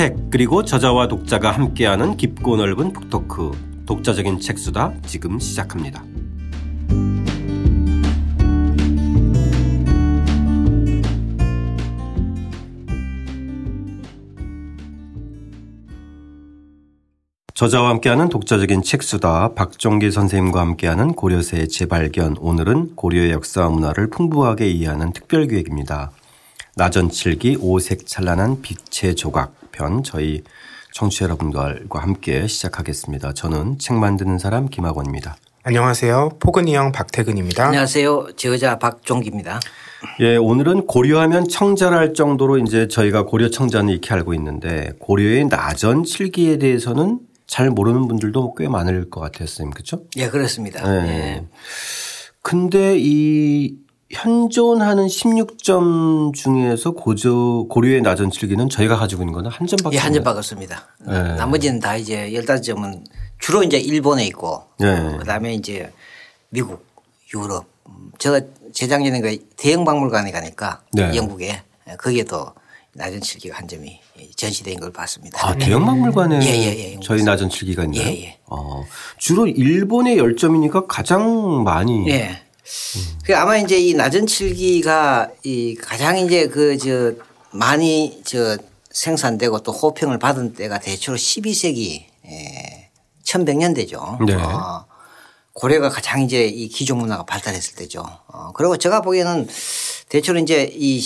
책 그리고 저자와 독자가 함께하는 깊고 넓은 북토크 독자적인 책수다 지금 시작합니다. 저자와 함께하는 독자적인 책수다 박종기 선생님과 함께하는 고려세의 재발견 오늘은 고려의 역사와 문화를 풍부하게 이해하는 특별기획입니다. 나전칠기 오색 찬란한 빛의 조각 편 저희 청취자 여러분들과 함께 시작하겠습니다. 저는 책 만드는 사람 김학원입니다. 안녕하세요. 포근이 형 박태근입니다. 안녕하세요. 저자 박종기입니다. 예, 오늘은 고려하면 청자랄 정도로 이제 저희가 고려 청자는 이렇게 알고 있는데 고려의 나전 칠기에 대해서는 잘 모르는 분들도 꽤 많을 것 같아요, 선생님. 그렇죠? 예, 그렇습니다. 네. 예. 근데 이 현존하는 16점 중에서 고조, 고려의 나전 칠기는 저희가 가지고 있는 거는 한 점밖에 예, 한 점밖에 없습니다. 네. 나머지는 다 이제 15점은 주로 이제 일본에 있고 네. 그다음에 이제 미국, 유럽. 제가 재작년에 그 대형 박물관에 가니까 네. 영국에 거기에도 나전 칠기가 한 점이 전시된 걸 봤습니다. 아, 대형 박물관에 예, 예, 예, 저희 나전 칠기가 있나요? 예, 예. 어, 주로 일본의 열점이니까 가장 많이 예. 그 아마 이제 이 낮은 칠기가 이 가장 이제 그 저 많이 저 생산되고 또 호평을 받은 때가 대체로 12세기 예, 1100년대죠. 네. 어, 고려가 가장 이제 이 기종 문화가 발달했을 때죠. 어, 그리고 제가 보기에는 대체로 이제 이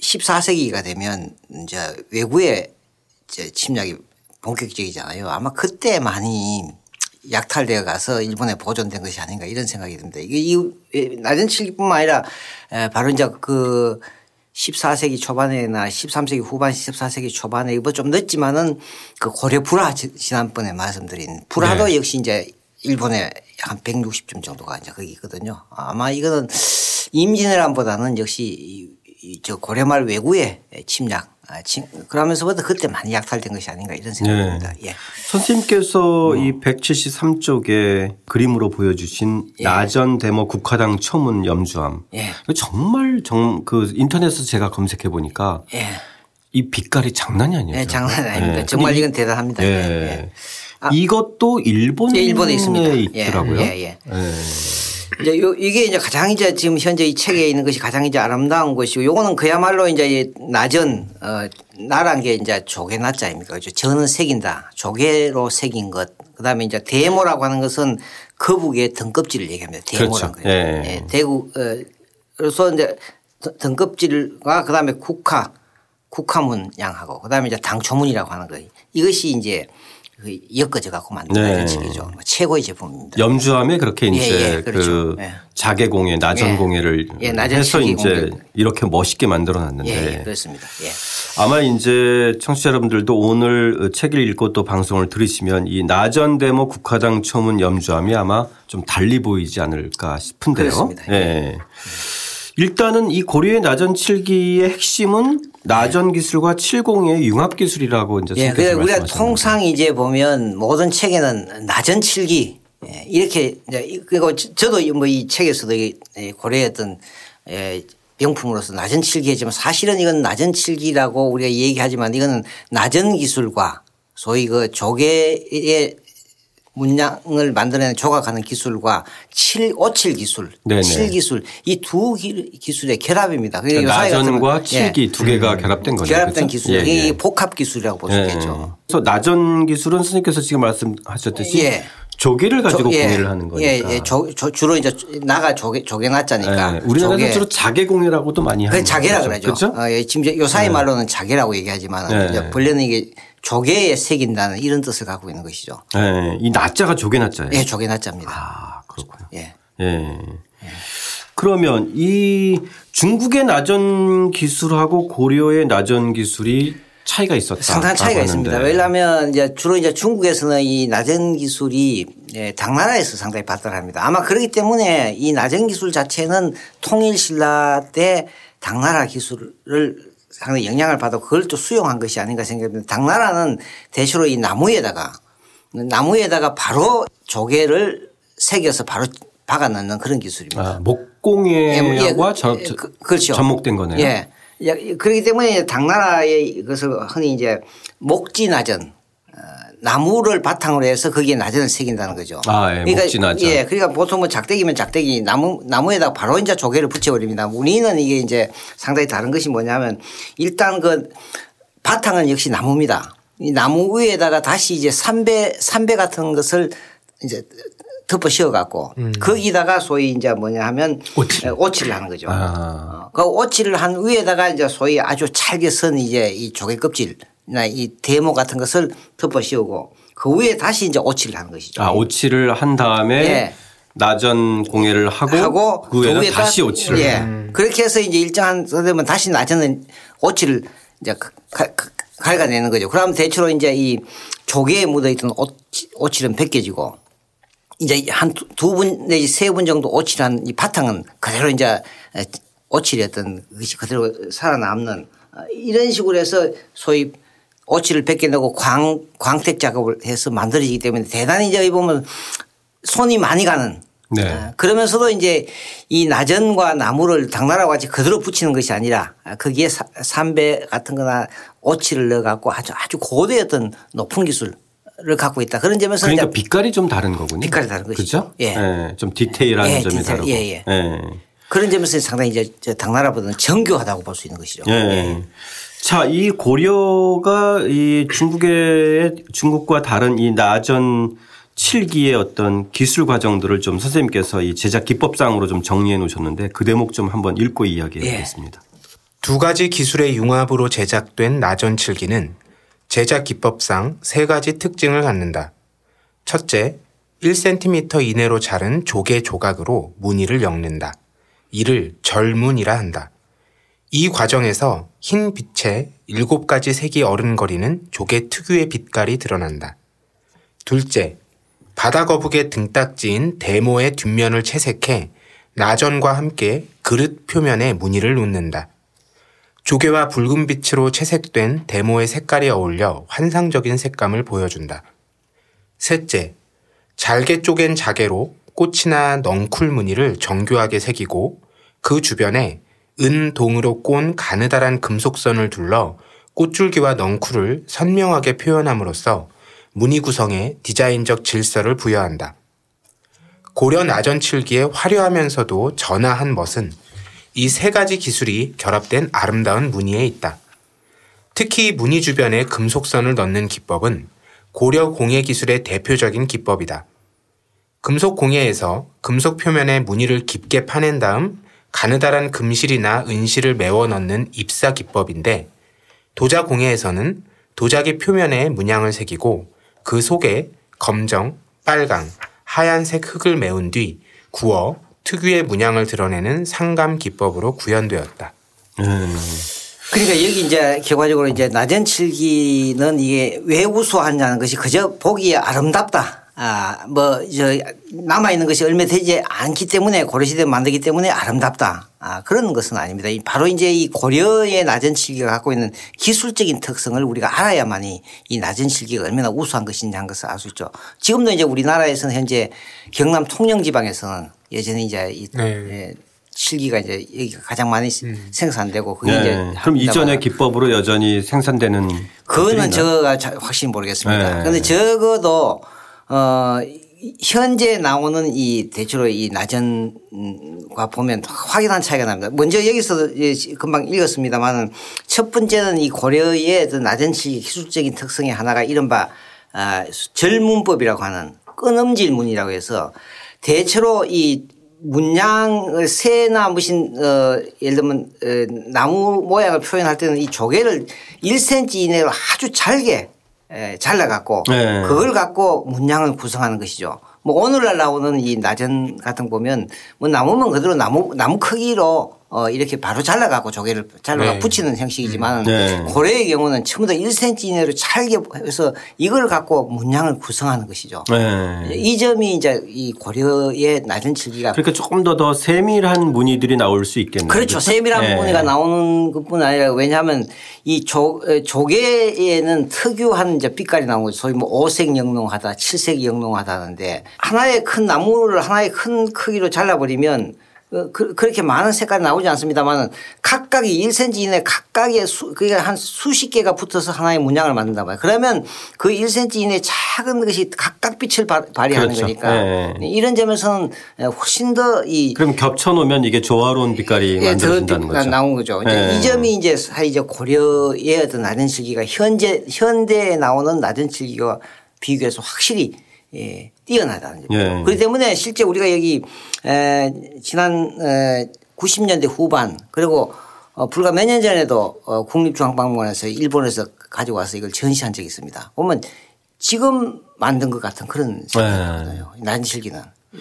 14세기가 되면 이제 외구의 이제 침략이 본격적이잖아요. 아마 그때 많이 약탈되어 가서 일본에 보존된 것이 아닌가 이런 생각이 듭니다. 이게 이 낮은 칠기뿐만 아니라 바로 이제 그 14세기 초반에나 13세기 후반 14세기 초반에 이거 좀 늦지만은 그 고려 불화 지난번에 말씀드린 불화도 네. 역시 이제 일본에 한 160점 정도가 이제 거기 있거든요. 아마 이거는 임진왜란보다는 역시 저 고려말 외구의 침략 아, 그러면서부터 그때 많이 약탈된 것이 아닌가 이런 생각이 네. 듭니다. 예. 선생님께서 이 173쪽에 그림으로 보여주신 예. 나전 데모 국화당 초문 염주암. 예. 정말 정, 그 인터넷에서 제가 검색해 보니까 예. 이 빛깔이 장난이 아니에요. 예, 장난 아닙니다. 예. 정말 근데 이건 대단합니다. 이, 예. 아. 이것도 일본에, 예, 일본에 있습니다. 예, 있더라고요. 예, 예. 예. 이제 요 이게 이제 가장 이제 지금 현재 이 책에 있는 것이 가장 이제 아름다운 것이고 요거는 그야말로 이제 이 나전 어 나란 게 이제 조개 나자 아닙니까? 그죠? 저는 색인다. 조개로 새긴 것. 그다음에 이제 대모라고 하는 것은 거북이의 등껍질을 얘기합니다. 대모란 그렇죠. 거예요. 예. 예. 대구 어 그래서 이제 등- 등껍질과 그다음에 국화 국화문 양하고 그다음에 이제 당초문이라고 하는 거 이것이 이제 그 엮어져 갖고 만든 네. 책이죠. 최고의 제품입니다. 염주암에 그렇게 예, 이제 예, 그렇죠. 그 예. 자개 공예, 나전 공예를 예, 나전 해서 칠기 이제 공예. 이렇게 멋있게 만들어 예, 놨는데 예, 그렇습니다. 예. 아마 이제 청취자 여러분들도 오늘 책을 읽고 또 방송을 들으시면 이 나전 데모 국화당 초문 염주암이 아마 좀 달리 보이지 않을까 싶은데요. 그렇습니다. 예. 일단은 이 고려의 나전 칠기의 핵심은 나전 기술과 칠공의 융합 기술이라고 이제 예, 그래서 우리가. 통상 이제 보면 모든 책에는 낮은 칠기 예, 이렇게 이제 그리고 저- 저도 뭐 이 책에서도 어떤 예, 명품으로서 낮은 칠기지만 사실은 이건 낮은 칠기라고 우리가 얘기하지만 이거는 낮은 기술과 소위 그 조개의 문양을 만들어내는 조각하는 기술과 칠, 오칠 기술, 네네. 칠 기술 이 두 기술의 결합입니다. 그러니까 요 사이 나전과 건- 칠기 예. 두 개가 결합된 거죠. 결합된 그렇죠? 기술. 예, 예. 복합 기술이라고 볼수 예. 있겠죠. 그래서 나전 기술은 선생님께서 지금 말씀하셨듯이 예. 조개를 가지고 조- 예. 공예를 하는 거니까. 예, 예. 조, 조- 주로 이제 나가 조개, 조개 났자니까. 예. 우리나라에서 주로 자개 공예라고도 많이 하는 그 자개라. 그러죠. 그렇죠? 어, 예. 지금 이제 요사이 말로는 자개라고 얘기하지만 네. 이제 본래는 이게 조개에 새긴다는 이런 뜻을 갖고 있는 것이죠. 예. 이 나자가 조개 나자예요. 예, 조개 났자입니다. 아, 그렇군요. 예. 예. 그러면 이 중국의 나전 기술하고 고려의 나전 기술이 차이가 있었다. 상당한 차이가 있습니다. 왜냐하면 이제 주로 이제 중국에서는 이 낮은 기술이 예, 당나라에서 상당히 발달합니다. 아마 그렇기 때문에 이 낮은 기술 자체는 통일신라 때 당나라 기술을 상당히 영향을 받아 그걸 또 수용한 것이 아닌가 생각합니다. 당나라는 대체로 이 나무에다가 나무에다가 바로 조개를 새겨서 바로 박아 넣는 그런 기술입니다. 아, 목공예와 예, 예, 저- 예, 그- 그렇죠. 접목된 거네요. 예. 그렇기 때문에 당나라의 것을 흔히 이제 목지 나전 어, 나무를 바탕으로 해서 거기에 나전을 새긴다는 거죠. 아, 예. 그러니까. 예, 그러니까 보통 뭐 작대기면 작대기 나무 나무에다 바로 이제 조개를 붙여버립니다. 무늬는 이게 이제 상당히 다른 것이 뭐냐면 일단 그 바탕은 역시 나무입니다. 이 나무 위에다가 다시 이제 삼배 삼배 같은 것을 이제 덮어 씌워 갖고 거기다가 소위 이제 뭐냐 하면 오칠. 오칠을 하는 거죠. 아. 어, 그 오칠을 한 위에다가 이제 소위 아주 잘게 선 이제 이 조개 껍질 이 대모 같은 것을 덮어 씌우고 그 위에 다시 이제 오칠을 하는 것이죠. 아, 오칠을 한 다음에 예. 나전 공예를 하고, 하고 그 위에다 위에다- 다시 오칠을. 예. 그렇게 해서 이제 일정한 되면 다시 낮에는 오칠을 이제 가- 갉아내는 거죠. 그러면 대체로 이제 이 조개에 묻어있던 오- 오칠은 벗겨지고 이제 한 두 분 내지 세 분 정도 오칠한 이 바탕은 그대로 이제 오칠이었던 것이 그대로 살아남는 어, 이런 식으로 해서 소위 오칠을 벗겨내고 광, 광택 작업을 해서 만들어지기 때문에 대단히 이제 보면 손이 많이 가는 네. 어, 그러면서도 이제 이 나전과 나무를 당나라와 같이 그대로 붙이는 것이 아니라 거기에 사- 삼배 같은 거나 오칠을 넣어 갖고 아주 아주 고도였던 높은 기술을 갖고 있다. 그런 점에서 그러니까 빛깔이 좀 다른 거군요. 빛깔이 다른 것이죠. 그죠? 예. 좀 디테일한 예, 점이 디테일. 다르고. 예, 예. 예. 그런 점에서 상당히 이제 저 당나라보다는 정교하다고 볼 수 있는 것이죠. 예. 자, 이 고려가 이 중국의 중국과 다른 이 나전 칠기의 어떤 기술 과정들을 좀 선생님께서 이 제작 기법상으로 좀 정리해 놓으셨는데 그 대목 좀 한번 읽고 이야기해 예. 보겠습니다. 두 가지 기술의 융합으로 제작된 나전칠기는 제작 기법상 세 가지 특징을 갖는다. 첫째, 1cm 이내로 자른 조개 조각으로 무늬를 엮는다. 이를 절문이라 한다. 이 과정에서 흰 빛에 일곱 가지 색이 어른거리는 조개 특유의 빛깔이 드러난다. 둘째, 바다 거북의 등딱지인 대모의 뒷면을 채색해 나전과 함께 그릇 표면에 무늬를 놓는다. 조개와 붉은 빛으로 채색된 대모의 색깔이 어울려 환상적인 색감을 보여준다. 셋째, 잘게 쪼갠 자개로 꽃이나 넝쿨 무늬를 정교하게 새기고 그 주변에 은 동으로 꼰 가느다란 금속선을 둘러 꽃줄기와 넝쿨을 선명하게 표현함으로써 무늬 구성에 디자인적 질서를 부여한다. 고려 나전칠기의 화려하면서도 전화한 멋은 이 세 가지 기술이 결합된 아름다운 무늬에 있다. 특히 무늬 주변에 금속선을 넣는 기법은 고려 공예 기술의 대표적인 기법이다. 금속 공예에서 금속 표면에 무늬를 깊게 파낸 다음 가느다란 금실이나 은실을 메워 넣는 입사 기법인데 도자 공예에서는 도자기 표면에 문양을 새기고 그 속에 검정, 빨강, 하얀색 흙을 메운 뒤 구워 특유의 문양을 드러내는 상감 기법으로 구현되었다. 음. 그러니까 여기 이제 결과적으로 이제 나전칠기는 이게 왜 우수하냐는 것이 그저 보기에 아름답다. 아, 뭐, 저, 남아있는 것이 얼마 되지 않기 때문에 고려시대에 만들기 때문에 아름답다. 아, 그런 것은 아닙니다. 이 바로 이제 이 고려의 나전칠기가 갖고 있는 기술적인 특성을 우리가 알아야만이 이 나전칠기가 얼마나 우수한 것인지 한 것을 알 수 있죠. 지금도 이제 우리나라에서는 현재 경남 통영지방에서는 예전에 이제 이 네. 예, 칠기가 이제 여기가 가장 많이 생산되고 그게 이제 네. 그럼 합니다만 이전의 기법으로 여전히 생산되는 그거는 것들이 제가 자- 확실히 모르겠습니다. 네. 그런데 적어도 어 현재 나오는 이 대체로 이 나전과 보면 확연한 차이가 납니다. 먼저 여기서 금방 읽었습니다만은 첫 번째는 이 고려의 어떤 나전치 기술적인 특성의 하나가 이른바 아, 절문법이라고 하는 끊음질 문이라고 해서 대체로 이 문양을 새나 무슨 어 예를 들면 어, 나무 모양을 표현할 때는 이 조개를 1cm 이내로 아주 잘게 에, 잘라갖고 네. 그걸 갖고 문양을 구성하는 것이죠. 뭐 오늘날 나오는 이 나전 같은 거 보면 뭐 나무면 그대로 나무 나무 크기로 어 이렇게 바로 잘라갖고 조개를 잘라 네. 붙이는 형식이지만 네. 고려의 경우는 다 1cm 이내로 잘게 해서 이걸 갖고 문양을 구성하는 것이죠. 네. 이 점이 이제 이 고려의 낮은 칠기가 그러니까 조금 더 더 세밀한 무늬들이 나올 수 있겠네요. 그렇죠. 세밀한 네. 무늬가 나오는 것뿐 아니라 왜냐하면 이 조, 에, 조개에는 특유한 이제 빛깔이 나오는 거죠. 소위 뭐 오색 영롱하다, 칠색 영롱하다 하는데 하나의 큰 나무를 하나의 큰 크기로 잘라버리면 그, 그, 그렇게 많은 색깔이 나오지 않습니다만은 각각이 1cm 이내 각각의 수, 그게 한 수십 개가 붙어서 하나의 문양을 만든다 봐요. 그러면 그 1cm 이내 작은 것이 각각 빛을 발, 발휘하는 그렇죠. 거니까 네. 이런 점에서는 훨씬 더 이 그럼 겹쳐 놓으면 이게 조화로운 빛깔이 예, 만들어진다는 더 거죠. 나온 거죠. 예. 이 점이 이제 사실 이제 고려의 어떤 낮은 칠기가 현재 현대에 나오는 낮은 칠기와 비교해서 확실히 예, 뛰어나다는 거죠. 예. 그렇기 때문에 실제 우리가 여기 에, 지난 에, 90년대 후반 그리고 어, 불과 몇 년 전에도 어, 국립중앙박물관에서 일본에서 가지고 와서 이걸 전시한 적이 있습니다. 보면 지금 만든 것 같은 그런 색깔이거든요. 낮은 칠기는.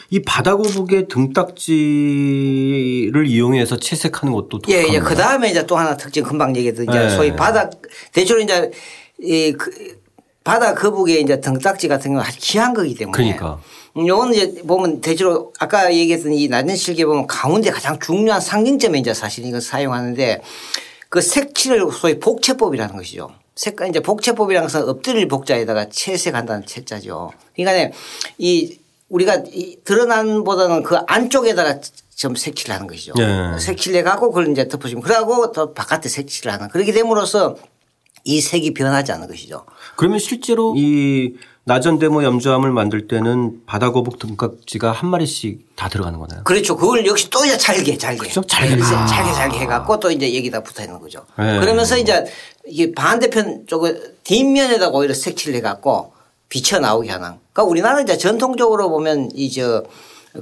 이 바다거북의 등딱지를 이용해서 채색하는 것도 예, 예. 독특합니다. 그 다음에 이제 또 하나 특징 금방 얘기했던 이제 예. 소위 바다 대체로 이제 이 그 바다 거북의 이제 등딱지 같은 경우는 아주 귀한 거기 때문에. 그러니까. 음, 요거는 이제 보면 대체로 아까 얘기했던 이 낮은 실계 보면 가운데 가장 중요한 상징점에 이제 사실 이걸 사용하는데 그 색칠을 소위 복채법이라는 것이죠. 색깔 이제 복채법이라는 것은 엎드릴 복자에다가 채색한다는 채자죠. 그러니까 이 우리가 이 드러난 보다는 그 안쪽에다가 좀 색칠을 하는 것이죠. 예. 색칠해 갖고 그걸 이제 덮어주면 그러고 또 바깥에 색칠을 하는 그렇게 됨으로써 이 색이 변하지 않는 것이죠. 그러면 실제로 이 나전대모 염조함을 만들 때는 바다거북 등딱지가 한 마리씩 다 들어가는 거나요? 그렇죠. 그걸 역시 또 이제 잘게 잘게. 그렇죠? 잘게. 아. 잘게 잘게 해갖고 또 이제 여기다 붙어 있는 거죠. 네. 그러면서 이제 이게 반대편 쪽을 뒷면에다가 오히려 색칠을 해갖고 비쳐 나오게 하는. 그러니까 우리나라 이제 전통적으로 보면 이저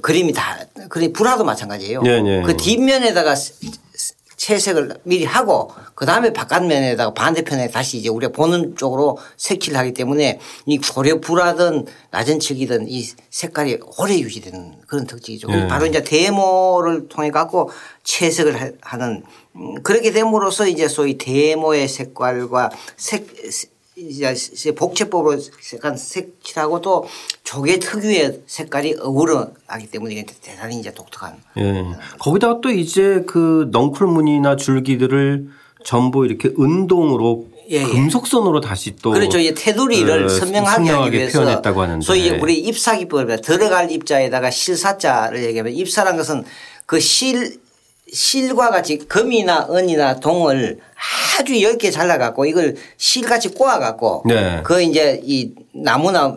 그림이 다 그림 불화도 마찬가지예요. 네, 네. 그 뒷면에다가 채색을 미리 하고 그 다음에 바깥면에다가 반대편에 다시 이제 우리가 보는 쪽으로 색칠을 하기 때문에 이 고려 불하든 낮은 척이든 이 색깔이 오래 유지되는 그런 특징이죠. 네. 바로 이제 데모를 통해 갖고 채색을 하- 하는 음, 그렇게 됨으로써 이제 소위 데모의 색깔과 색 이제 복채법으로 색한 색칠하고 또 조개 특유의 색깔이 어우러나기 때문에 이게 대단히 이제 독특한 예. 거기다가 또 이제 그 넝쿨무늬나 줄기들을 전부 이렇게 은동으로 예, 예. 금속선으로 다시 또 그렇죠. 이 테두리를 어, 선명하게 하기 선명하게 위해서 표현했다고 하는데. 소위 우리 입사기법에 들어갈 입자에다가 실사자를 얘기하면 입사란 것은 그 실 실과 같이 금이나 은이나 동을 아주 얇게 잘라갖고 이걸 실같이 꼬아갖고 네. 그 이제 이 나무나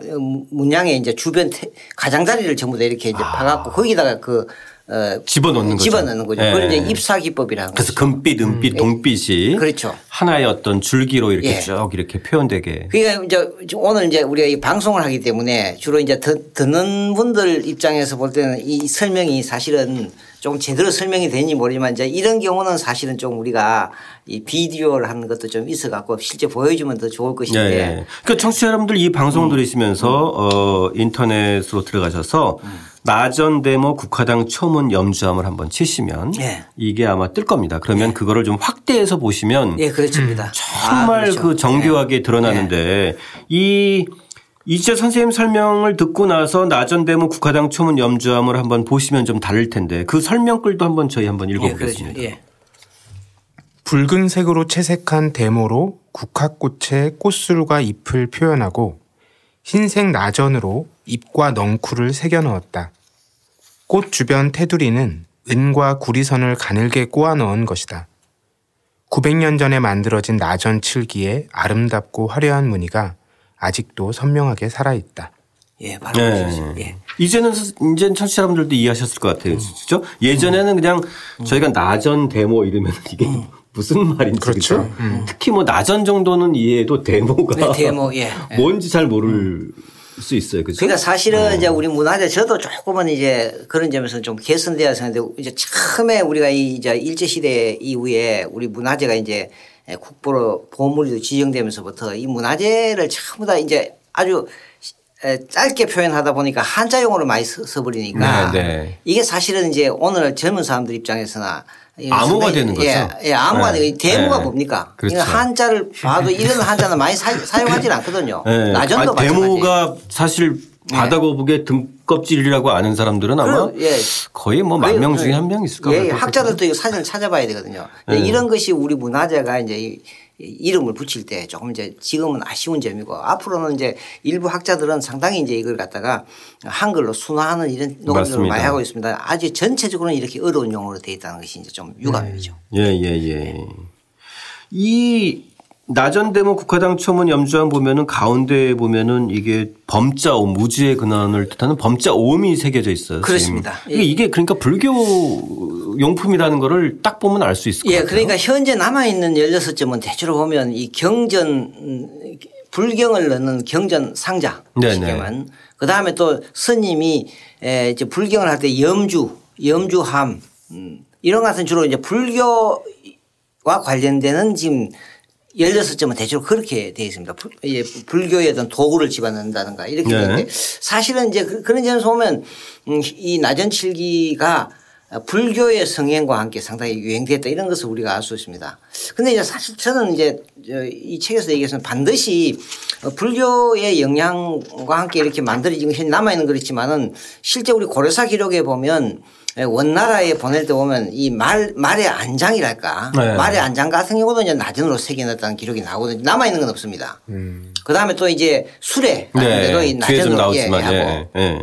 문양의 이제 주변 태- 가장자리를 전부 다 이렇게 이제 파갖고 거기다가 그 어, 집어넣는 거죠. 집어넣는 거죠. 예. 그걸 이제 입사 기법이라는 그래서 거죠. 금빛, 은빛, 동빛이 음. 그렇죠. 하나의 어떤 줄기로 이렇게 예. 쭉 이렇게 표현되게 그러니까 이제 오늘 이제 우리가 이 방송을 하기 때문에 주로 이제 듣- 듣는 분들 입장에서 볼 때는 이 설명이 사실은 좀 제대로 설명이 되는지 모르지만 이제 이런 경우는 사실은 좀 우리가 이 비디오를 하는 것도 좀 있어 갖고 실제 보여주면 더 좋을 예, 것인데 예. 그러니까 청취자 여러분들 이 방송 들으시면서 어, 인터넷으로 들어가셔서 나전 데모 국화당 초문 염주함을 한번 치시면 예. 이게 아마 뜰 겁니다. 그러면 그거를 좀 확대해서 보시면 예, 그렇습니다. 정말 아, 그렇죠. 그 정교하게 드러나는데 이 이재 선생님 설명을 듣고 나서 나전대문 국화당 초문 염주함을 한번 보시면 좀 다를 텐데 그 설명글도 한번 저희 한번 예, 그렇죠. 읽어보겠습니다. 예. 붉은색으로 채색한 데모로 국화꽃의 꽃술과 잎을 표현하고 흰색 나전으로 잎과 넝쿨을 새겨 넣었다. 꽃 주변 테두리는 은과 구리선을 가늘게 꼬아 넣은 것이다. 900년 전에 만들어진 나전 칠기의 아름답고 화려한 무늬가 아직도 선명하게 살아있다. 예, 바로 네. 그렇죠. 예. 이제는 스- 이제는 청취자 여러분들도 이해하셨을 것 같아요. 그렇죠? 예전에는 그냥 저희가 나전 데모 이러면 이게 무슨 말인지 그렇죠. 그렇죠? 특히 뭐 나전 정도는 이해해도 데모가 네, 데모, 예. 예. 뭔지 잘 모를 수 있어요. 그렇죠? 그러니까 사실은 이제 우리 문화재 저도 조금은 이제 그런 점에서 좀 개선돼야 하는데 이제 처음에 우리가 이 이제 일제 시대 이후에 우리 문화재가 이제 국보로 보물로 지정되면서부터 이 문화재를 전부 다 이제 아주 에, 짧게 표현하다 보니까 한자 용어로 많이 써- 써버리니까 네, 네. 이게 사실은 이제 오늘 젊은 사람들 입장에서나 이 암호가 상당히- 되는 거죠. 예, 예 암호가 네. 되고 데모가 네. 뭡니까? 그렇죠. 한자를 봐도 이런 한자는 많이 사, 사용하지는 않거든요. 네. 나전도 아. 데모가 사실 바다거북의 등껍질이라고 아는 사람들은 아마 예. 거의 뭐 만 명 중에 한 명 있을 예, 거예요. 학자들도 이거 사진을 찾아봐야 되거든요. 네. 이런 것이 우리 문화재가 이제 이- 이름을 붙일 때 조금 이제 지금은 아쉬운 점이고 앞으로는 이제 일부 학자들은 상당히 이제 이걸 갖다가 한글로 순화하는 이런 노력을. 많이 하고 있습니다. 아주 전체적으로는 이렇게 어려운 용어로 되어 있다는 것이 이제 좀 유감이죠. 예, 예, 예. 이 나전대모 국화당 초문 염주안 보면은 가운데 보면은 이게 범자오 무지의 근원을 뜻하는 범자 오음이 새겨져 있어요. 그렇습니다. 선생님. 이게, 이게 그러니까 불교 용품이라는 거를 딱 보면 알 수 있을 것 예, 같아요. 그러니까 현재 남아있는 16점은 대체로 보면 이 경전, 음, 불경을 넣는 경전 상자. 네네. 시계만. 그 다음에 또 스님이 에, 이제 불경을 할 때 염주, 염주함, 음, 이런 것은 주로 이제 불교와 관련되는 지금 16점은 대체로 그렇게 되어 있습니다. 불- 예, 불교의 어떤 도구를 집어넣는다든가 이렇게 네. 되는데 사실은 이제 그- 그런 점에서 보면 음, 이 나전칠기가 불교의 성행과 함께 상당히 유행됐다 이런 것을 우리가 알 수 있습니다. 근데 이제 사실 저는 이제 저이 책에서 얘기해서는 반드시 어, 불교의 영향과 함께 이렇게 만들어진 것이 남아있는 그렇지만은 실제 우리 고려사 기록에 보면 원나라에 보낼 때 보면 이 말, 말의 안장이랄까. 네. 말의 안장 같은 경우도 이제 나전으로 새겨놨다는 기록이 나오거든요. 남아있는 건 없습니다. 그 다음에 또 이제 이 네. 나전으로 예, 나오지만 하고 예, 예.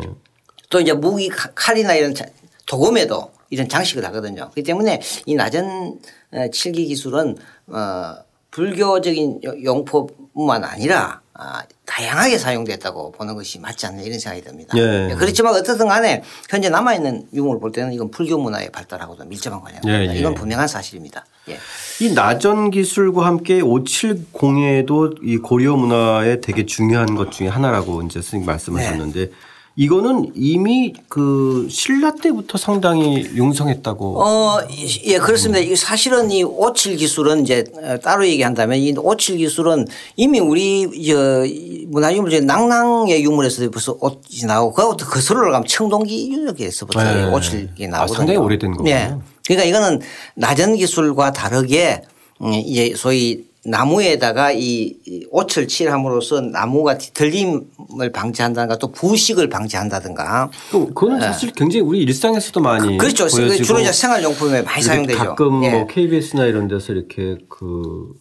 또 이제 무기 칼- 칼이나 이런 자- 도금에도 이런 장식을 하거든요. 그렇기 때문에 이 낮은 어, 칠기 기술은 어 불교적인 요- 용법뿐만 아니라 아, 다양하게 사용됐다고 보는 것이 맞지 않나 이런 생각이 듭니다. 예. 그렇지만 어떻든 간에 현재 남아있는 유물을 볼 때는 이건 불교 문화의 발달하고도 밀접한 관련입니다. 예, 예. 이건 분명한 사실입니다. 예. 이 나전 기술과 함께 570에도 이 고려 문화에 되게 중요한 것 중에 하나라고 이제 선생님 말씀하셨는데 네. 이거는 이미 그 신라 때부터 상당히 융성했다고. 어, 예, 그렇습니다. 이게 사실은 이 오칠 기술은 이제 어, 따로 얘기한다면 이 오칠 기술은 이미 우리 저 문화유물 중에 낭낭의 유물에서도 벌써 옷이 나오고 그하고 거슬러 가면 청동기 유적에서부터 네. 오칠이 아, 나오거든요. 상당히 오래된 거군요. 예. 그러니까 이거는 나전 기술과 다르게 음, 이제 소위 나무에다가 이이 옷을 칠함으로써 나무가 뒤틀림을 방지한다든가 또 부식을 방지한다든가 또 그거는 사실 굉장히 우리 일상에서도 많이 네. 그렇죠. 보여지고 주로 이제 생활용품에 많이 사용되죠. 가끔 예. 뭐 KBS나 이런 데서 이렇게 그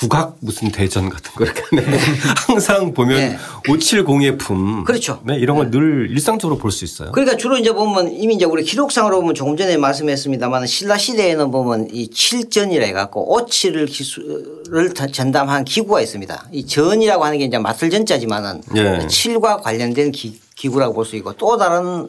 국악 무슨 대전 같은 거 이렇게 하는데 항상 보면 네. 570의 품 그렇죠. 네, 이런 걸 늘 일상적으로 볼 수 있어요. 그러니까 주로 이제 보면 이미 이제 우리 기록상으로 보면 조금 전에 말씀했습니다만 신라 시대에는 보면 이 칠전이라 해갖고 오칠을 기술을 다- 전담한 기구가 있습니다. 이 전이라고 하는 게 이제 마틀 전자지만은 예. 칠과 관련된 기, 기구라고 볼 수 있고 또 다른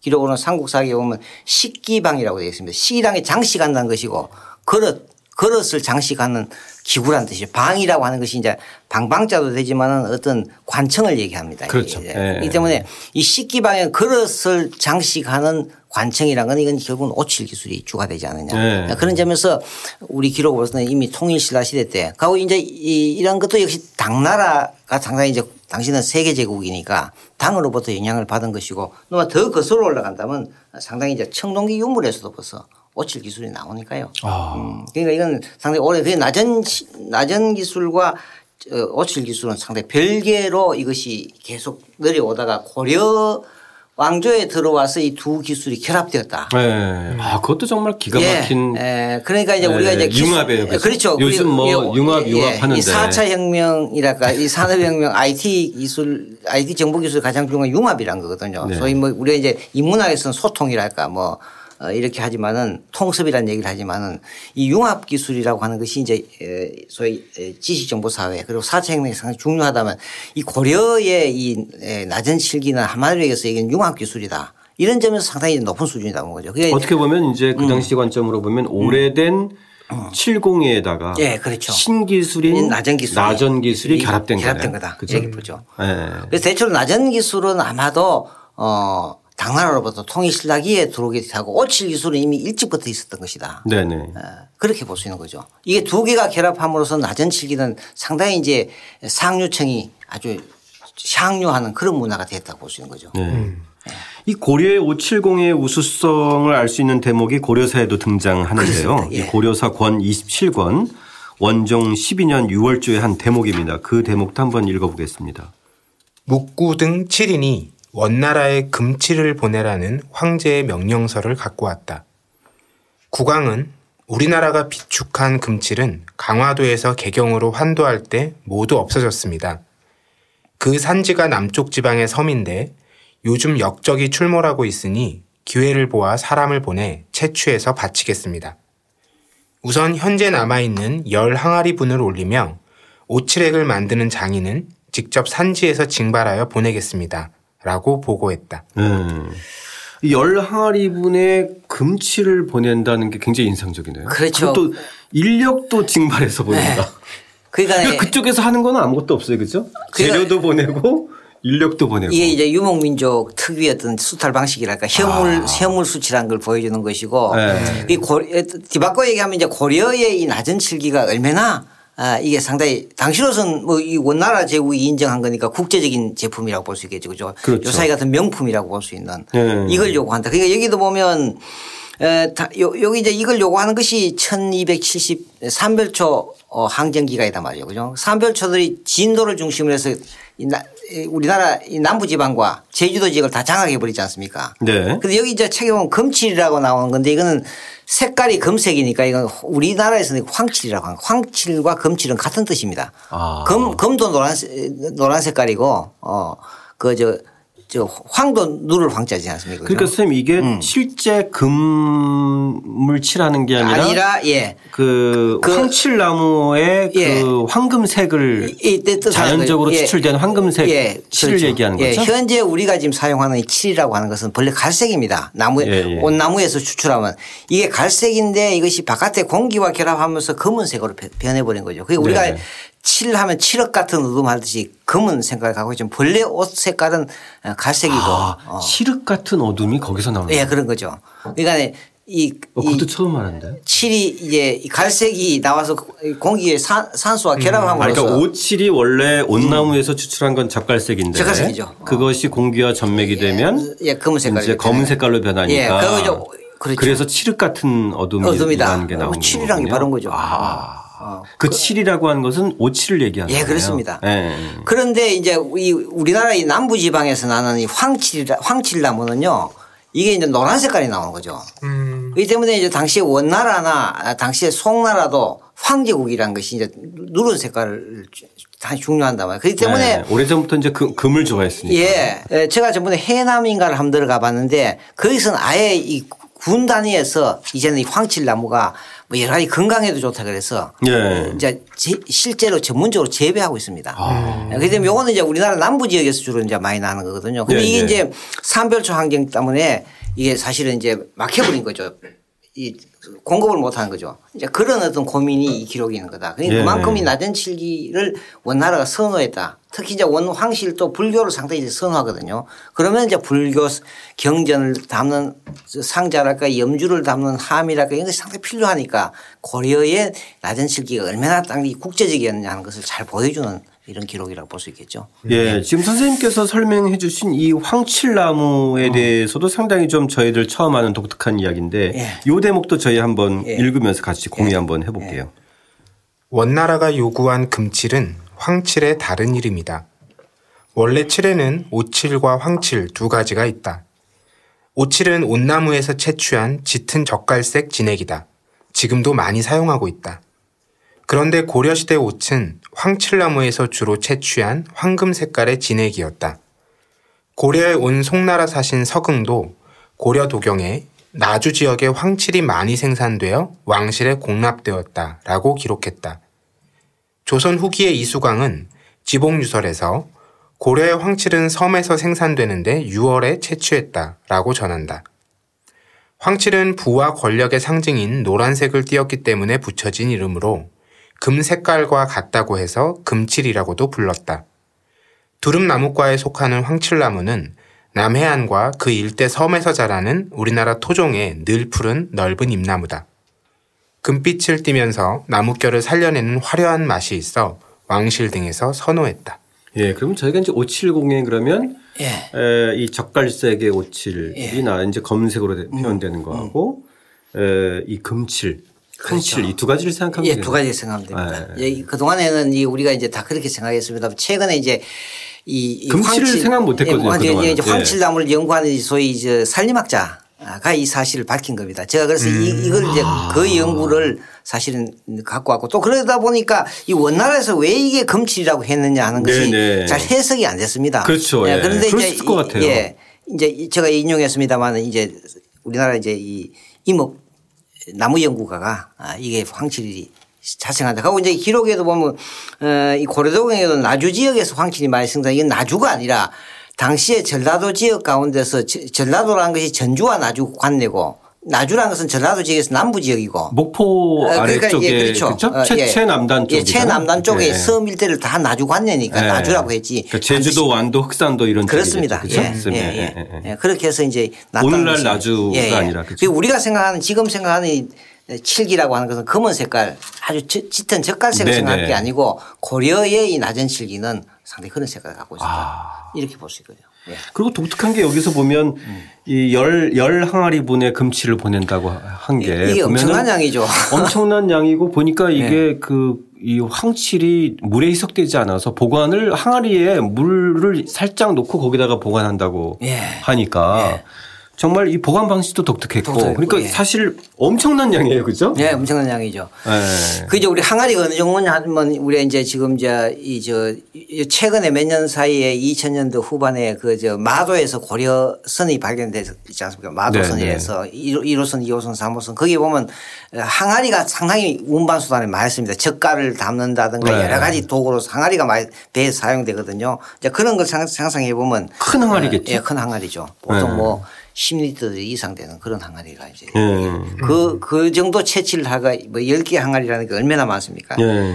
기록으로는 삼국사기에 보면 식기방이라고 되어 있습니다. 식이랑에 장식한다는 것이고 그릇 그릇을 장식하는 기구란 뜻이죠. 방이라고 하는 것이 이제 방방자도 되지만은 어떤 관청을 얘기합니다. 그렇죠. 예. 그렇기 때문에 이 식기방에 그릇을 장식하는 관청이라는 건 이건 결국은 오칠 기술이 주가 되지 않느냐. 예. 그런 점에서 우리 기록을 보서는 이미 통일신라 시대 때 가고 이제 이- 이런 것도 역시 당나라가 상당히 이제 당시는 세계 제국이니까 당으로부터 영향을 받은 것이고 또 더 거슬러 올라간다면 상당히 이제 청동기 유물에서도 벌써 오칠 기술이 나오니까요. 아. 음, 그러니까 이건 상당히 오래 그 낮은 시- 낮은 기술과 어, 오칠 기술은 상당히 별개로 이것이 계속 내려오다가 고려 왕조에 들어와서 이 두 기술이 결합되었다. 네. 아, 그것도 정말 기가 예, 막힌 예. 그러니까 이제 예, 우리가 이제 기술- 융합이에요, 그래서. 그렇죠. 요즘 뭐 융합, 예, 융합 하는데. 이 4차 혁명이랄까 이 산업혁명 IT 기술 IT 정보 기술 가장 중요한 융합이란 거거든요. 네. 소위 뭐 우리가 이제 인문학에서는 소통이랄까 뭐 어, 이렇게 하지만은 통섭이라는 얘기를 하지만은 이 융합 기술이라고 하는 것이 이제 에, 소위 에, 지식 정보 사회 그리고 4차 혁명이 상당히 중요하다면 이 고려의 이 에, 낮은 실기나 한마디로 얘기해서 이건 융합 기술이다. 이런 점에서 상당히 높은 수준이라는 거죠. 그게 어떻게 보면 이제 음. 그 당시 관점으로 보면 오래된 702에다가 예, 그렇죠. 신기술인 낮은 기술이, 낮은 기술이 결합된 결합된. 거다. 그죠? 보죠. 예. 그래서 대체로 낮은 기술은 아마도 어 당나라로부터 통일신라기에 들어오게 하고 오칠 기술은 이미 일찍부터 있었던 것이다. 네네. 어, 그렇게 볼 수 있는 거죠. 이게 두 개가 결합함으로써 낮은 칠기는 상당히 이제 상류층이 아주 향유하는 그런 문화가 됐다고 볼 수 있는 거죠. 네. 이 고려의 570의 우수성을 알 수 있는 대목이 고려사에도 등장하는데요. 예. 이 고려사 권 27권 원종 12년 6월조의 한 대목입니다. 그 대목도 한번 읽어보겠습니다. 묵구 등 7인이 원나라에 금치를 보내라는 황제의 명령서를 갖고 왔다. 국왕은 우리나라가 비축한 금칠은 강화도에서 개경으로 환도할 때 모두 없어졌습니다. 그 산지가 남쪽 지방의 섬인데 요즘 역적이 출몰하고 있으니 기회를 보아 사람을 보내 채취해서 바치겠습니다. 우선 현재 남아있는 열 항아리 분을 올리며 오칠액을 만드는 장인은 직접 산지에서 징발하여 보내겠습니다. 라고 보고했다. 음. 열 항아리분의 금치를 보낸다는 게 굉장히 인상적이네요. 그렇죠. 또 인력도 징발해서 보낸다. 네. 그러니까, 그러니까 그쪽에서 하는 건 아무것도 없어요, 그죠? 그러니까 재료도 보내고 인력도 보내고. 이게 이제 유목민족 특유의 어떤 수탈 방식이랄까 혐물 아. 혐물 수치라는 걸 보여주는 것이고 네. 이 고, 뒤바꿔 얘기하면 이제 고려의 이 낮은 칠기가 얼마나 아, 이게 상당히 당시로선 뭐 이 원나라 제국이 인정한 거니까 국제적인 제품이라고 볼 수 있겠죠. 그죠. 그렇죠. 요사이 같은 명품이라고 볼 수 있는 네. 이걸 요구한다. 그러니까 여기도 보면 에, 다, 요, 여기 이제 이걸 요구하는 것이 1270 삼별초 어, 항쟁기가이다 말이에요. 그죠. 삼별초들이 진도를 중심으로 해서 이 나, 이 우리나라 이 남부지방과 제주도 지역을 다 장악해 버리지 않습니까? 네. 근데 여기 이제 책에 보면 금칠이라고 나오는 건데 이거는 색깔이 금색이니까 이건 우리나라에서는 황칠이라고 하는. 황칠과 금칠은 같은 뜻입니다. 아. 금, 금도 노란색, 노란 색깔이고 어, 그 저, 저 황도 누를 황자지 않습니까? 그러니까? 선생님 이게 실제 금을 칠하는 게 아니라, 아니라 예. 그, 그- 황칠나무의 예. 그 황금색을 이- 자연적으로. 예. 추출된 황금색 칠을 그렇죠. 얘기하는 예. 거죠. 현재 우리가 지금 사용하는 이 칠이라고 하는 것은 본래 갈색입니다. 나무 예, 예. 온나무에서 추출하면 이게 갈색인데 이것이 바깥의 공기와 결합하면서 검은색으로 변- 변해버린 거죠. 그게 우리가 네. 칠하면 칠흑 같은 어둠 하듯이 검은 색깔을 갖고 있지만 본래 옷 색깔은 어, 갈색이고 아, 어. 칠흑 같은 어둠이 거기서 나오는 예. 그런 거죠. 그러니까 이, 어, 이 그것도 처음 알았는데. 칠이 이제 이 갈색이 나와서 공기에 산, 산소와 아, 결합함으로써 그러니까 오칠이 원래 온나무에서 추출한 건 젓갈색인데 젓갈색이죠. 그것이 공기와 전맥이 되면 예, 검은 색깔 이제 검은 색깔로 예, 변하니까 죠 그렇죠. 그래서 칠흑 같은 어둠이 어둠이다. 게 어, 나오는 칠이란 게 거군요. 바른 거죠. 아. 어. 그 칠이라고 하는 것은 오칠을 얘기하는 예, 거예요. 그렇습니다. 예. 그런데 이제 이 우리나라 이 남부 지방에서 나는 이 황칠 황칠 나무는요. 이게 이제 노란 색깔이 나오는 거죠. 음, 그렇기 때문에 이제 당시에 원나라나 당시에 송나라도 황제국이라는 것이 이제 누런 색깔을 다 중요한단 말이에요. 그렇기 때문에 네, 오래전부터 이제 금, 금을 좋아했으니까. 예. 예, 제가 전번에 해남인가를 한번 들어 가 봤는데 거기서는 아예 이 군 단위에서 이제는 이 황칠나무가 뭐 여러 가지 건강에도 좋다 그래서 예. 이제 제- 실제로 전문적으로 재배하고 있습니다. 아. 그렇기 때문에 요거는 이제 우리나라 남부 지역에서 주로 이제 많이 나는 거거든요. 근데 네, 이게 네. 이제 삼별초 환경 때문에 이게 사실은 이제 막혀버린 거죠. 이 공급을 못 하는 거죠. 이제 그런 어떤 고민이 이 기록에 있는 거다. 그러니까 네. 그만큼 이 낮은 칠기를 원나라가 선호했다. 특히 이제 원황실도 불교를 상당히 선호하거든요. 그러면 이제 불교 경전을 담는 상자랄까 염주를 담는 함이랄까 이런 것이 상당히 필요하니까 고려의 낮은 칠기가 얼마나 땅이 국제적이었느냐 하는 것을 잘 보여주는 이런 기록이라고 볼 수 있겠죠. 예, 지금 선생님께서 설명해 주신 이 황칠나무에 대해서도 상당히 좀 저희들 처음 하는 독특한 이야기인데 예. 이 대목도 저희 한번 예. 읽으면서 같이 공유 한번 해볼게요. 원나라가 요구한 금칠은 황칠의 다른 이름이다. 원래 칠에는 오칠과 황칠 두 가지가 있다. 오칠은 온나무에서 채취한 짙은 젓갈색 진액이다. 지금도 많이 사용하고 있다. 그런데 고려시대 옷은 황칠나무에서 주로 채취한 황금 색깔의 진액이었다. 고려에 온 송나라 사신 서긍도 고려 도경에 나주 지역에 황칠이 많이 생산되어 왕실에 공납되었다 라고 기록했다. 조선 후기의 이수광은 지봉유설에서 고려의 황칠은 섬에서 생산되는데 6월에 채취했다 라고 전한다. 황칠은 부와 권력의 상징인 노란색을 띄었기 때문에 붙여진 이름으로 금 색깔과 같다고 해서 금칠이라고도 불렀다. 두릅나무과에 속하는 황칠나무는 남해안과 그 일대 섬에서 자라는 우리나라 토종의 늘 푸른 넓은 잎나무다. 금빛을 띠면서 나뭇결을 살려내는 화려한 맛이 있어 왕실 등에서 선호했다. 예, 그러면 저희가 이제 570에 그러면 예. 에, 이 젓갈색의 오칠이 나 이제 검은색으로 되- 표현되는 거하고 에, 이 금칠, 황칠 이두 가지를 생각하면 예. 두 가지 생각하면 됩니다. 네. 예, 그동안에는 이 우리가 이제 다 그렇게 생각했습니다. 최근에 이제 이, 이 금칠을 생각 못 했거든요, 예. 이제 예. 황칠나무를 연구하는 소위 이제 산림학자 가이 사실을 밝힌 겁니다. 제가 그래서 이, 이걸 이제 그 연구를 사실은 갖고 왔고 또 그러다 보니까 이 원나라에서 왜 이게 금칠이라고 했느냐 하는 것이 네네. 잘 해석이 안 됐습니다. 그렇죠. 예. 그런데 그럴 이제 것 이- 같아요. 예. 이제 제가 인용했습니다만 이제 우리나라 이제 이 이목 나무 연구가가 아, 이게 황칠이 자생한다. 하고 이제 기록에도 보면 어, 이 고려도경에도 나주 지역에서 황칠이 많이 생산. 이건 나주가 아니라 당시에 전라도 지역 가운데서 저- 전라도라는 것이 전주와 나주 관내고 나주라는 것은 전라도 지역에서 남부 지역이고 목포 어, 그러니까 아래쪽에 예, 그렇죠. 그렇죠? 어, 최, 예. 최남단 쪽 예, 최남단 쪽에 섬 일대를 다 나주 관내니까 예. 나주라고 했지. 그러니까 제주도, 완도, 흑산도 이런 그렇습니다. 쪽이겠죠. 예, 그렇죠? 예, 예, 예, 예, 예. 예. 그렇게 해서 이제 오늘날 나주가 아니라 그죠? 그리고 우리가 생각하는 지금 생각하는 이 칠기라고 하는 것은 검은 색깔 아주 짙- 짙은 젓갈색을. 생각할 게 아니고 고려의 이 낮은 칠기는 상당히 그런 색깔을 갖고 있다. 아. 이렇게 볼 수 있거든요. 예. 그리고 독특한 게 여기서 보면 이 열 열 항아리 분의 금치를 보낸다고 한 게 이게 엄청난 양이죠. 엄청난 양이고 보니까 네. 이게 그이 황칠이 물에 희석되지 않아서 보관을 항아리에 물을 살짝 놓고 거기다가 보관한다고 예. 하니까 정말 이 보관 방식도 독특했고 독특했고, 그러니까 예. 사실 엄청난 양이에요, 그죠? 예, 엄청난 양이죠. 예. 그 이제 우리 항아리가 어느 정도냐면 우리가 이제 지금 이제 이 저 최근에 몇 년 사이에 2000년도 후반에 그 저 마도에서 고려선이 발견되지 않습니까? 마도선이라서 1호선, 2호선, 3호선 거기 보면 항아리가 상당히 운반 수단에 많이 씁니다. 젓갈을 담는다든가 네. 여러 가지 도구로 항아리가 많이 배에 사용되거든요. 이제 그런 걸 상- 상상해 보면 큰 항아리겠죠? 예, 큰 항아리죠. 보통 네. 뭐 10리터 이상 되는 그런 항아리가 이제 예. 그, 그 정도 채취를 하가 뭐 10개 항아리라는 게 얼마나 많습니까? 예.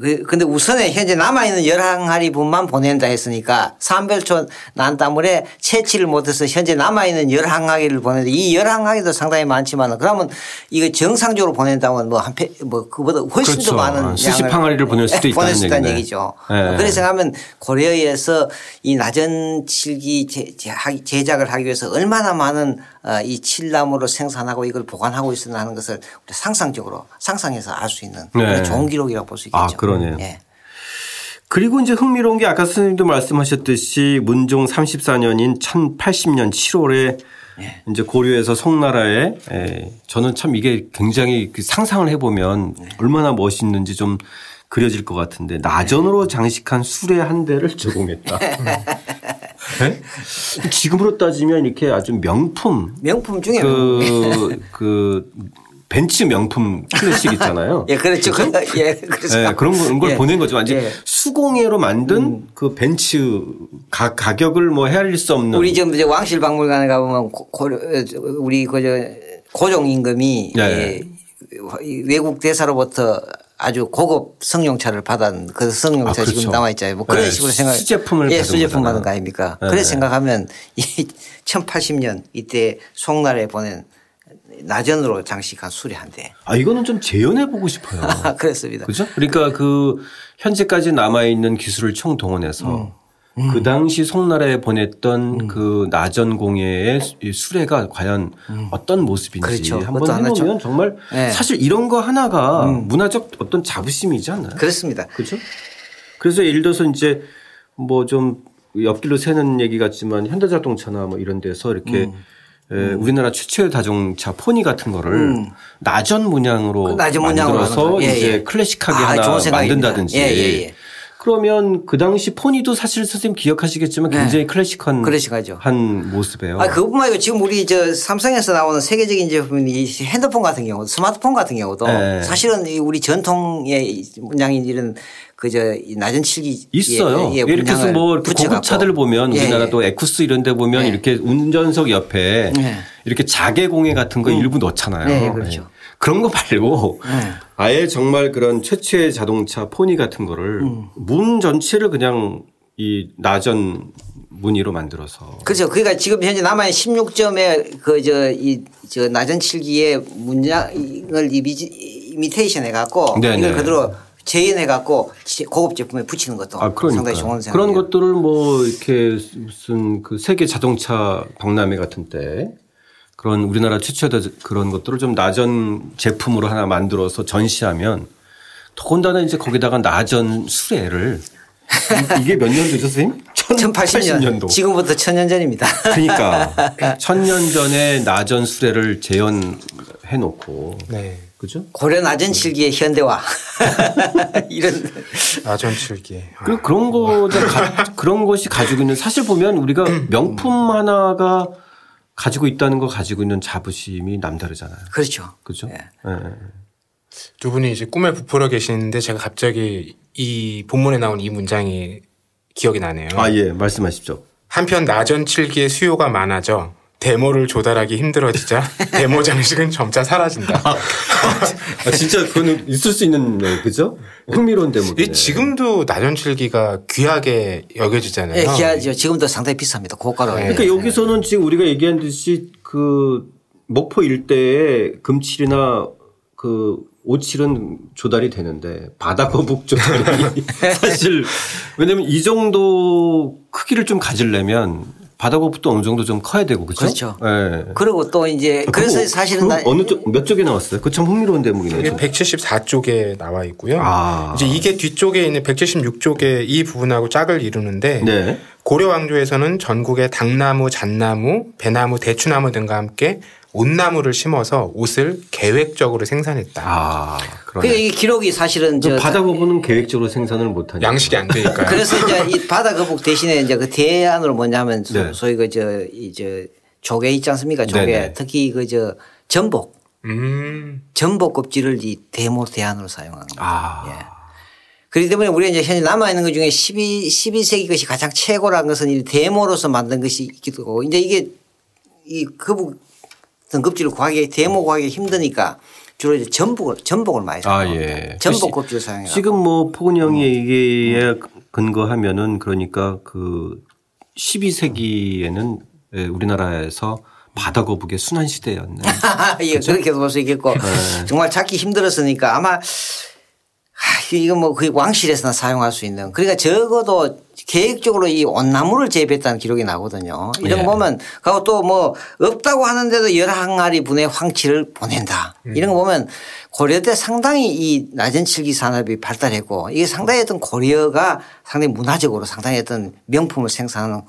그, 근데 우선에 현재 남아있는 열 항아리 분만 보낸다 했으니까 삼별초 난다물에 채취를 못해서 현재 남아있는 열 항아리를 보내는데 이 열 항아리도 상당히 많지만 그러면 이거 정상적으로 보낸다면 뭐한 배, 뭐 그보다 훨씬 그렇죠. 더 많은 수십 항아리를 보낼 수도 예, 있다는 보낼 수 있다는. 얘기죠. 예. 그래서 하면 고려에서 이 낮은 칠기 제- 제작을 하기 위해서 얼마나 많은 어, 이 칠나무로 생산하고 이걸 보관하고 있었나 하는 것을 우리 상상적으로 상상해서 알 수 있는 네. 좋은 기록이라고 볼 수 있겠죠. 아, 그러네요. 예. 그리고 이제 흥미로운 게 아까 선생님도 말씀하셨듯이 문종 34년인 1080년 7월에 예. 이제 고려에서 송나라에 에, 저는 참 이게 굉장히 그 상상을 해보면 네. 얼마나 멋있는지 좀 그려질 것 같은데 나전으로 장식한 수레 한 대를 제공했다. 네? 지금으로 따지면 이렇게 아주 명품 명품 중에 그, 그 벤츠 명품 클래식 있잖아요. 예, 그렇죠. 그, 예, 그렇죠. 네, 그런 걸, 걸 예. 보낸 거죠. 완전 예. 음. 수공예로 만든 그 벤츠 가, 가격을 뭐 헤아릴 수 없는. 우리 지금 이제 왕실 박물관에 가보면 고, 고, 우리 그저 고종 임금이 네. 예, 이 외국 대사로부터 아주 고급 승용차를 받은 그 승용차 아, 지금 그렇죠. 남아 있잖아요. 뭐 그런 네, 식으로 생각. 수제품을 예, 받은 수제품. 받은 거 아닙니까? 네. 그래서 생각하면 이 1080년 이때 송나라에 보낸 나전으로 장식한 한 대. 아, 이거는 좀 재현해 보고 싶어요. 그렇습니다. 그죠? 그러니까 그 현재까지 남아 있는 기술을 총동원해서 음. 그 당시 송나라에 보냈던 그 나전 공예의 수- 수레가 과연 어떤 모습인지 음. 그렇죠. 한번 해보면 좀- 정말 네. 사실 이런 거 하나가 문화적 어떤 자부심이지 않나요? 그렇습니다. 그렇죠? 그래서 예를 들어서 이제 뭐 좀 옆길로 새는 얘기 같지만 현대자동차나 뭐 이런 데서 이렇게 음. 에, 우리나라 최초의 자동차 포니 같은 거를 문양으로 그 낮은 문양으로 만들어서 하는 거. 예, 이제 예. 클래식하게 아, 하나. 만든다든지 예, 예, 예. 그러면 그 당시 포니도 사실 선생님 기억하시겠지만 굉장히 클래식한 네. 클래식하죠. 한 모습이에요. 아, 그것뿐만 아니고 지금 우리 저 삼성에서 나오는 세계적인 제품인 이 핸드폰 같은 경우, 스마트폰 같은 경우도 네. 사실은 이 우리 전통의 문양인 이런 그저 낮은 칠기 있어요. 예, 예, 이렇게 해서 뭐 이렇게 붙여갖고. 고급 차들 보면 예, 우리나라 예. 또 에쿠스 이런 데 보면 예. 이렇게 운전석 옆에 예. 이렇게 자개 공예 같은 거 일부 넣잖아요. 네, 그렇죠. 예. 그런 거 말고 네. 아예 정말 그런 최초의 자동차 포니 같은 거를 음. 문 전체를 그냥 이 나전 무늬로 만들어서 그렇죠. 그러니까 지금 현재 남아있는 16점의 그 저 이 저 낮은 칠기의 이미지 이미테이션 해갖고 네네. 이걸 그대로 재현해갖고 고급 제품에 붙이는 것도 아, 그러니까. 상당히 좋은 생각. 그런 것들을 뭐 이렇게 무슨 그 세계 자동차 박람회 같은 때 그런 우리나라 최초의 그런 것들을 좀 나전 제품으로 하나 만들어서 전시하면 더군다나 이제 거기다가 나전 수레를 이- 이게 몇 년도죠, 선생님? 1080년 도. 지금부터 천년 전입니다. 그러니까 천년 전에 나전 수레를 재현해 놓고 네. 그죠? 고려 나전 칠기의 현대화 이런 나전 칠기. 그 그런 거 그런 것이 가지고 있는 사실 보면 우리가 명품 하나가 가지고 있다는 거 가지고 있는 자부심이 남다르잖아요. 그렇죠. 그죠? 네. 네. 두 분이 이제 꿈에 부풀어 계시는데 제가 갑자기 이 본문에 나온 이 문장이 기억이 나네요. 아, 예. 말씀하십시오. 한편 나전 칠기의 수요가 많아져 데모를 조달하기 힘들어지자 데모 장식은 점차 사라진다. 아, 아, 진짜 그거는 있을 수 있는 네, 그죠? 흥미로운 데모네. 지금도 나전칠기가 귀하게 여겨지잖아요. 네, 귀하죠. 지금도 상당히 비쌉니다. 고가로. 네. 그러니까 여기서는 지금 우리가 얘기한 듯이 그 목포 일대에 금칠이나 그 오칠은 조달이 되는데 바다 거북 조달이 사실 왜냐면 이 정도 크기를 좀 가지려면 바다거북도 어느 정도 좀 커야 되고 그렇죠. 그렇죠. 네. 그리고 또 이제 그래서 사실은 나 어느 쪽 몇 쪽에 나왔어요? 그 참 흥미로운 대목이네요. 이게 174쪽에 나와 있고요. 아. 이제 이게 뒤쪽에 있는 176쪽에 이 부분하고 짝을 이루는데 네. 고려 왕조에서는 전국에 당나무, 잣나무, 배나무, 대추나무 등과 함께 온나무를 심어서 옷을 계획적으로 생산했다. 아, 그러니까 이 기록이 사실은 저 바다 거북은 계획적으로 생산을 못하니 양식이 안 되니까. 그래서 이제 이 바다 거북 대신에 이제 그 대안으로 뭐냐면 네. 소위 그저 이제 조개 있지 않습니까? 조개 네네. 특히 그 저 전복. 음. 전복 껍질을 이 대모 대안으로 사용하는 거죠. 아. 예. 그렇기 때문에 우리가 이제 현재 남아있는 것 중에 12, 12세기 것이 가장 최고라는 것은 이 대모로서 만든 것이 있기도 하고 이제 이게 이 거북 등급지를 구하기 대모 구하기 힘드니까 주로 이제 전복을 전복을 많이 사요. 아, 예. 전복 껍질을 사용해요. 지금 뭐 포근형이 얘기에 근거하면은 그러니까 그 12세기에는 예, 우리나라에서 바다 거북의 순환 시대였네. 예, 그렇죠? 그렇게 볼수 있겠고 네. 정말 찾기 힘들었으니까 아마 이거 뭐 거의 왕실에서나 사용할 수 있는 그러니까 적어도 계획적으로 이 온나무를 재배했다는 기록이 나거든요. 이런 거 네. 보면 그리고 또 뭐 없다고 하는데도 열 항아리 분의 황치를 보낸다. 음. 이런 거 보면 고려 때 상당히 이 낮은 칠기 산업이 발달했고 이게 상당히 어떤 고려가 상당히 문화적으로 상당히 어떤 명품을 생산하는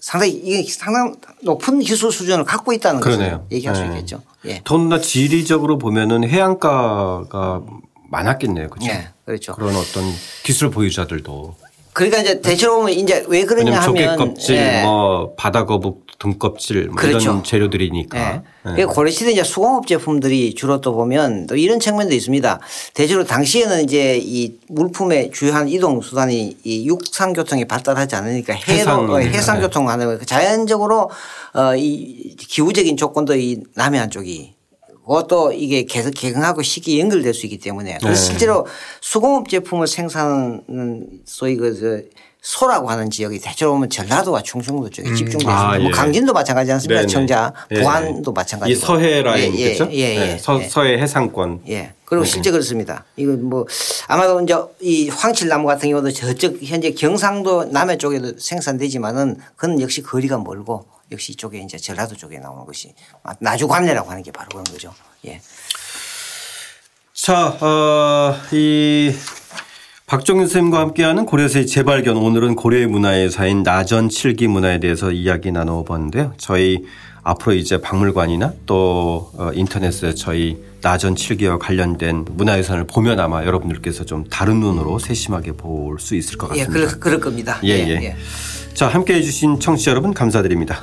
상당히 이게 상당 높은 기술 수준을 갖고 있다는 그러네요. 것을 얘기할 네. 수 있겠죠. 예. 더나 지리적으로 보면은 해안가가 많았겠네요. 그렇죠. 네, 그렇죠. 그런 어떤 기술 보유자들도. 그러니까 이제 대체로 보면 이제 왜 그러냐 하면 조개껍질, 네. 뭐 바다거북 등껍질 뭐 그렇죠. 이런 재료들이니까. 네. 네. 고려시대 이제 수공업 제품들이 주로 또 보면 또 이런 측면도 있습니다. 대체로 당시에는 이제 이 물품의 주요한 이동 수단이 이 육상 교통이 발달하지 않으니까 해로 해상, 해상 교통 하는 자연적으로 어 이 기후적인 조건도 이 남해안 쪽이 그것도 이게 계속 개강하고 시기 연결될 수 있기 때문에 네. 실제로 수공업 제품을 생산하는 소위 그 소라고 하는 지역이 대체로 보면 전라도와 충청도 쪽에 음. 있습니다. 아, 뭐 예. 강진도 마찬가지 않습니까? 네네. 청자, 예. 부안도 마찬가지고. 이 서해 라인 예, 그렇죠? 예, 예, 네. 서, 예. 서해 해상권. 예. 그리고 네. 실제 그렇습니다. 이거 뭐 아마도 이제 이 황칠나무 같은 경우도 저쪽 현재 경상도 남해 쪽에도 생산되지만은 그건 역시 거리가 멀고 역시 이쪽에 이제 전라도 쪽에 나오는 것이 나주관내라고 하는 게 바로 그런 거죠. 예. 자, 어, 이 박종윤 선생님과 함께하는 고려세의 재발견 오늘은 고려의 문화의 사인 나전 칠기 문화에 대해서 이야기 나눠봤는데요. 저희 앞으로 이제 박물관이나 또 어, 인터넷에 저희 나전 칠기와 관련된 문화유산을 보면 아마 여러분들께서 좀 다른 눈으로 세심하게 볼 수 있을 것 예, 같습니다. 예, 그럴, 그럴 겁니다. 예, 예. 예. 자, 함께 해주신 청취자 여러분 감사드립니다.